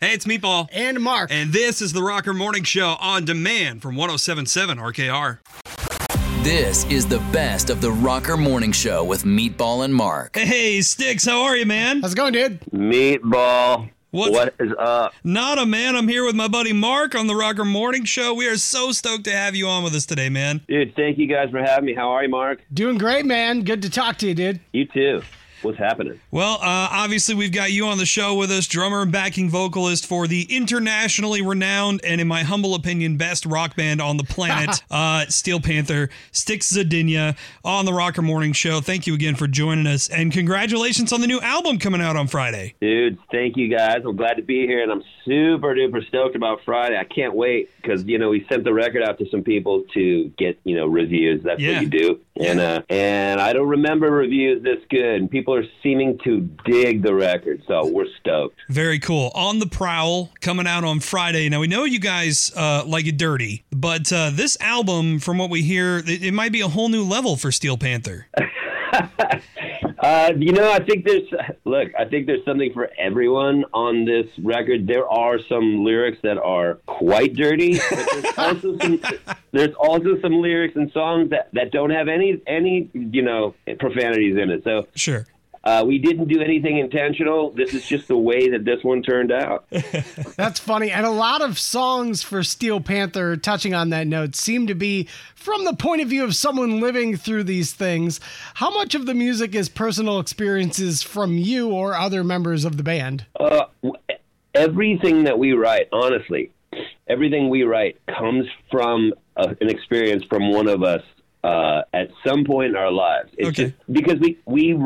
Hey, it's Meatball. And Mark. And this is the Rocker Morning Show on demand from 1077 RKR. This is the best of the Rocker Morning Show with Meatball and Mark. Hey, Stix, how are you, man? How's it going, dude? Meatball. What's What is up? not a man? I'm here with my buddy Mark on the Rocker Morning Show. We are so stoked to have you on with us today, man. Dude, thank you guys for having me. How are you, Mark? Doing great, man. Good to talk to you, dude. You too. What's happening? Well, uh, obviously, we've got you on the show with us, drummer and backing vocalist for the internationally renowned and, in my humble opinion, best rock band on the planet, uh, Steel Panther, Stix Zadinia, on the Rocker Morning Show. Thank you again for joining us, and congratulations on the new album coming out on Friday. Dude, thank you guys. I'm glad to be here, and I'm super duper stoked about Friday. I can't wait because you know we sent the record out to some people to get you know reviews. That's Yeah. what you do, and uh, and I don't remember reviews this good. And people are seeming to dig the record, so we're stoked. Very cool. On the Prowl coming out on Friday. Now we know you guys uh, like it dirty, but uh, this album, from what we hear, it, it might be a whole new level for Steel Panther. Uh, you know, I think there's look. I think there's something for everyone on this record. There are some lyrics that are quite dirty, but there's also some. There's also some lyrics and songs that, that don't have any any you know profanities in it. So Sure. Uh, we didn't do anything intentional. This is just the way that this one turned out. That's funny. And a lot of songs for Steel Panther, touching on that note, seem to be from the point of view of someone living through these things. How much of the music is personal experiences from you or other members of the band? Uh, everything that we write, honestly, everything we write comes from a, an experience from one of us uh, at some point in our lives. It's Okay. just because we we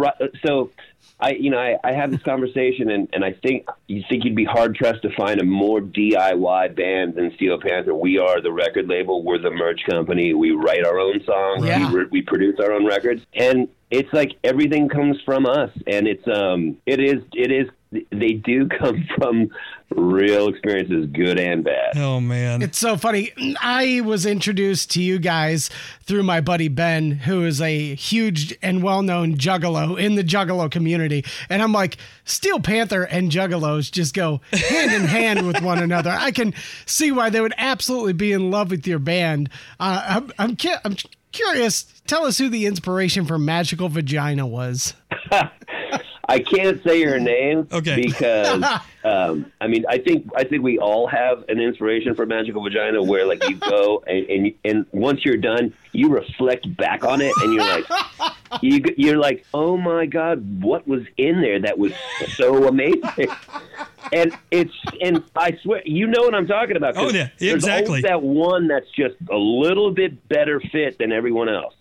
so. I, you know, I, I have this conversation, and, and I think you think you'd be hard pressed to find a more DIY band than Steel Panther. We are the record label. We're the merch company. We write our own songs. Yeah. We, we produce our own records, and it's like everything comes from us. And it's um, it is it is they do come from real experiences, good and bad. Oh man. It's so funny. I was introduced to you guys through my buddy Ben, who is a huge and well known juggalo in the juggalo community. And I'm like, Steel Panther and juggalos just go hand in hand with one another. I can see why they would absolutely be in love with your band. Uh, I'm, I'm, I'm curious. Tell us who the inspiration for Magical Vagina was. I can't say her name Okay. because um, I mean I think I think we all have an inspiration for magical vagina where like you go and and, and once you're done you reflect back on it and you're like you you're like oh my god what was in there that was so amazing and it's and I swear you know what I'm talking about Oh, yeah. there's Exactly. always that one that's just a little bit better fit than everyone else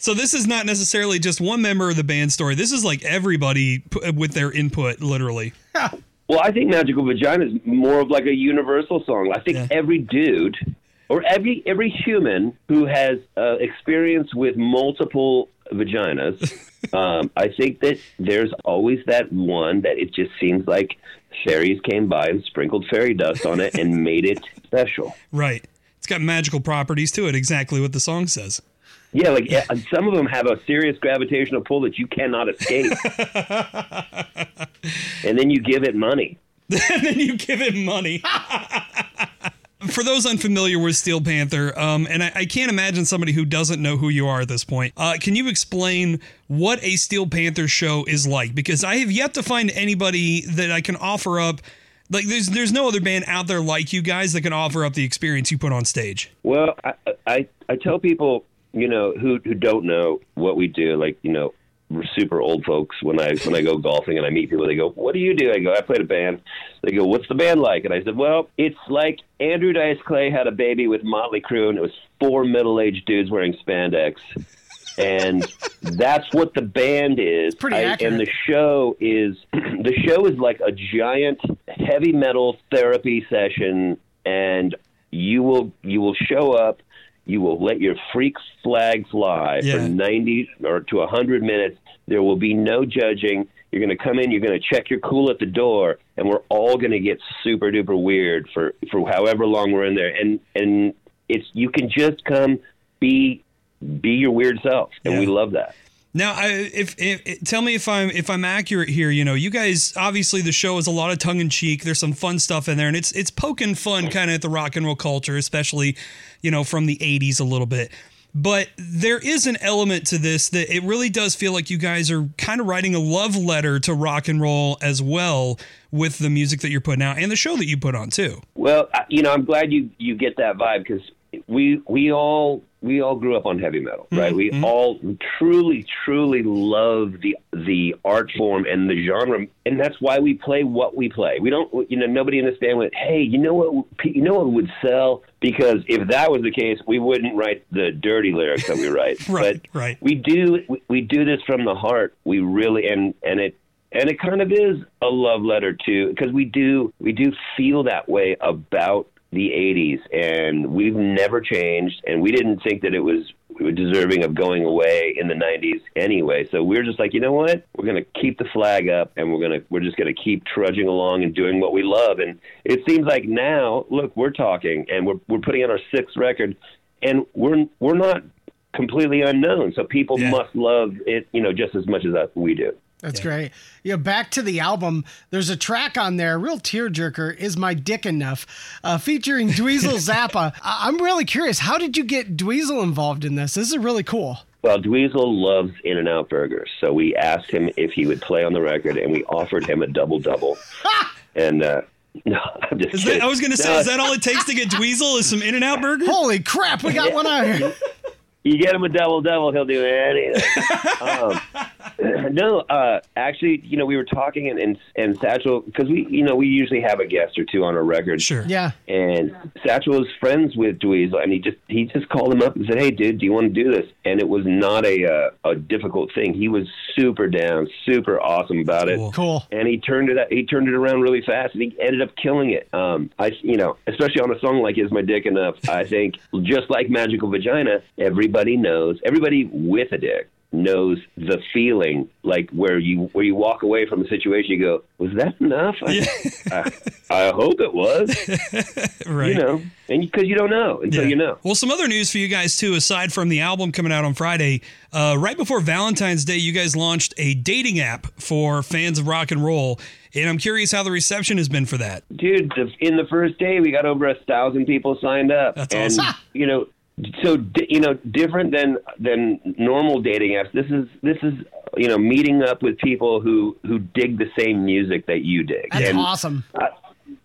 So this is not necessarily just one member of the band story. This is like everybody p- with their input, literally. Well, I think Magical Vagina is more of like a universal song. I think Yeah. every dude or every every human who has uh, experience with multiple vaginas, um, I think that there's always that one that it just seems like fairies came by and sprinkled fairy dust on it and made it special. Right. It's got magical properties to it, exactly what the song says. Yeah, like yeah, some of them have a serious gravitational pull that you cannot escape, and then you give it money. and then you give it money. For those unfamiliar with Steel Panther, um, and I, I can't imagine somebody who doesn't know who you are at this point, uh, can you explain what a Steel Panther show is like? Because I have yet to find anybody that I can offer up. Like, there's there's no other band out there like you guys that can offer up the experience you put on stage. Well, I, I I tell people, you know, who who don't know what we do, like you know, we're super old folks. When I when I go golfing and I meet people, they go, "What do you do?" I go, "I played a band." They go, "What's the band like?" And I said, "Well, it's like Andrew Dice Clay had a baby with Motley Crue, and it was four middle-aged dudes wearing spandex." And that's what the band is. Pretty I- accurate. and the show is the show is like a giant heavy metal therapy session, and you will you will show up you will let your freak flag fly Yeah. for 90 or to 100 minutes. There will be no judging. You're going to come in you're going to check your cool at the door and we're all going to get super duper weird for for however long we're in there. And and it's you can just come be be your weird self. And Yeah. we love that Now, I, if, if tell me if I'm if I'm accurate here. You know, you guys obviously the show is a lot of tongue in cheek. There's some fun stuff in there, and it's it's poking fun kind of at the rock and roll culture, especially you know from the '80s a little bit. But there is an element to this that it really does feel like you guys are kind of writing a love letter to rock and roll as well with the music that you're putting out and the show that you put on too. Well, you know, I'm glad you you get that vibe because we we all we all grew up on heavy metal, mm-hmm. right? We mm-hmm. all truly truly love the the art form and the genre, and that's why we play what we play. We don't, you know, nobody in this band went, "Hey, you know what? You know what would sell?" Because if that was the case, we wouldn't write the dirty lyrics that we write. Right, but right. we do we, we do this from the heart. We really and and it and it kind of is a love letter too because we do we do feel that way about the 80s and we've never changed and we didn't think that it was deserving of going away in the 90s anyway. So we're just like you know what? We're going to keep the flag up and we're going to we're just going to keep trudging along and doing what we love. And it seems like now look we're talking and we're we're putting out our sixth record and we're we're not completely unknown. So people Yeah. must love it you know just as much as us we do That's great. Yeah, back to the album. There's a track on there, a real tearjerker, "Is My Dick Enough," uh, featuring Dweezil Zappa. I- I'm really curious. How did you get Dweezil involved in this? This is really cool. Well, Dweezil loves In and Out Burgers, so we asked him if he would play on the record, and we offered him a double double. and uh, no, I'm just Is kidding. that, I was going to say, No, is that all it takes to get Dweezil? Is some In and Out burger? Holy crap, we got one out here. you get him a double double, he'll do anything. um, no, uh, actually, you know, we were talking, and and, and Satchel, because we, you know, we usually have a guest or two on a record. Sure. Yeah. And Satchel was friends with Dweezil, and he just he just called him up and said, "Hey, dude, do you want to do this?" And it was not a uh, a difficult thing. He was super down, super awesome about it. Cool. Cool. and he turned it he turned it around really fast and he ended up killing it um i you know especially on a song like is my dick enough i think just like magical vagina everybody knows everybody with a dick knows the feeling like where you where you walk away from a situation you go was that enough i, I, I hope it was Right. you know and because you don't know until Yeah. you know Well, some other news for you guys too. Aside from the album coming out on Friday, uh, right before Valentine's Day, you guys launched a dating app for fans of rock and roll, and I'm curious how the reception has been for that. dude the, in the first day we got over a thousand people signed up That's and awesome. you know so you know different than than normal dating apps this is this is you know meeting up with people who who dig the same music that you dig That's and awesome.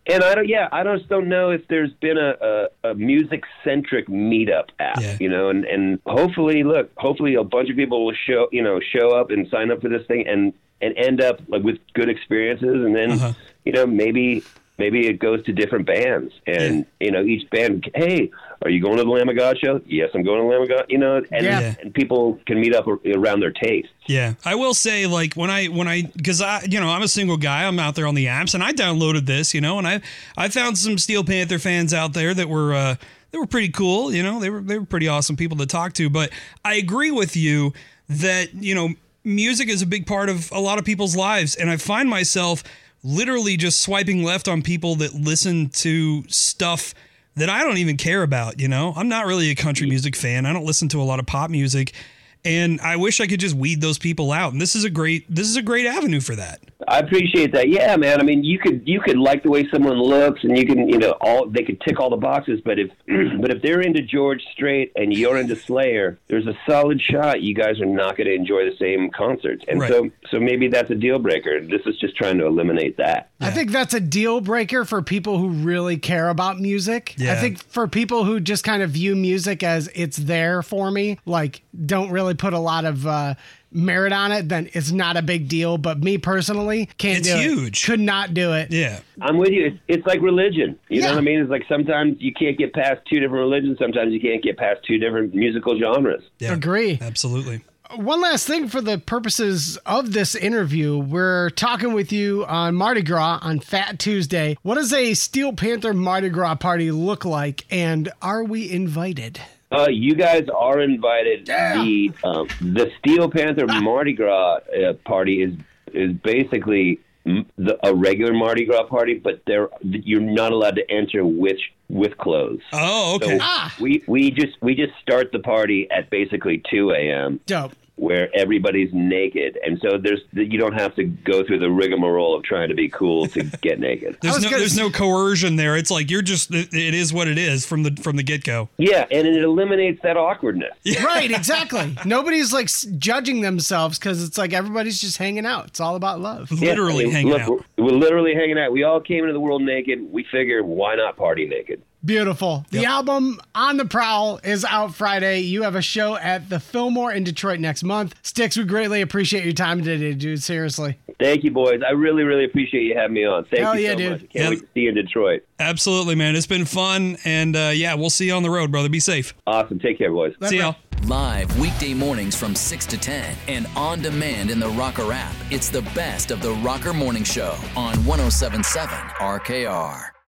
and I don't, yeah, I just don't know if there's been a, a, a music centric meetup app, Yeah. you know, and, and hopefully, look, hopefully a bunch of people will show, you know, show up and sign up for this thing and, and end up like with good experiences. And then, Uh-huh. you know, maybe, maybe it goes to different bands and, you know, each band, Hey, are you going to the Lamb of God show? Yes, I'm going to the Lamb of God, you know, and, Yeah. and people can meet up around their taste. Yeah, I will say like when I when I because I you know I'm a single guy I'm out there on the apps and I downloaded this you know and I I found some Steel Panther fans out there that were uh, they were pretty cool you know they were they were pretty awesome people to talk to but I agree with you that you know music is a big part of a lot of people's lives and I find myself literally just swiping left on people that listen to stuff that I don't even care about, you know? I'm not really a country music fan. I don't listen to a lot of pop music. And I wish I could just weed those people out. And this is a great this is a great avenue for that. I appreciate that. Yeah, man. I mean, you could you could like the way someone looks, and you can you know all they could tick all the boxes. But if but if they're into George Strait and you're into Slayer, there's a solid shot you guys are not going to enjoy the same concerts. And Right. so so maybe that's a deal breaker. This is just trying to eliminate that. I think that's a deal breaker for people who really care about music. Yeah. I think for people who just kind of view music as it's there for me, like don't really put a lot of uh, merit on it, then it's not a big deal. But me personally, can't It's do it. huge. Could not do it. Yeah. I'm with you. It's, it's like religion. You know what I mean? It's like sometimes you can't get past two different religions. Sometimes you can't get past two different musical genres. Yeah. Agree. Absolutely. One last thing for the purposes of this interview, we're talking with you on Mardi Gras on Fat Tuesday. What does a Steel Panther Mardi Gras party look like, and are we invited? Uh, you guys are invited. The um, the Steel Panther Mardi Gras uh, party is is basically the, a regular Mardi Gras party, but there you're not allowed to enter with with clothes. Oh, okay. So we we just we just start the party at basically two a.m. Dope. Where everybody's naked, and so there's you don't have to go through the rigmarole of trying to be cool to get naked. There's no gonna there's no coercion there. It's like you're just it, it is what it is from the from the get go. Yeah, and it eliminates that awkwardness. Right, exactly. Nobody's like judging themselves because it's like everybody's just hanging out. It's all about love. Yeah, Literally I mean, hanging look, out. We're, we're literally hanging out. We all came into the world naked. We figured, why not party naked? Beautiful. The album On the Prowl is out Friday. You have a show at the Fillmore in Detroit next month. Stix, we greatly appreciate your time today, dude. Seriously. Thank you, boys. I really, really appreciate you having me on. Thank Hell you yeah, so dude. much. Can't Yeah. wait to see you in Detroit. Absolutely, man. It's been fun, and uh, yeah, we'll see you on the road, brother. Be safe. Awesome. Take care, boys. See y'all. Live weekday mornings from 6 to 10 and on demand in the Rocker app. It's the best of the Rocker Morning Show on 1077 RKR.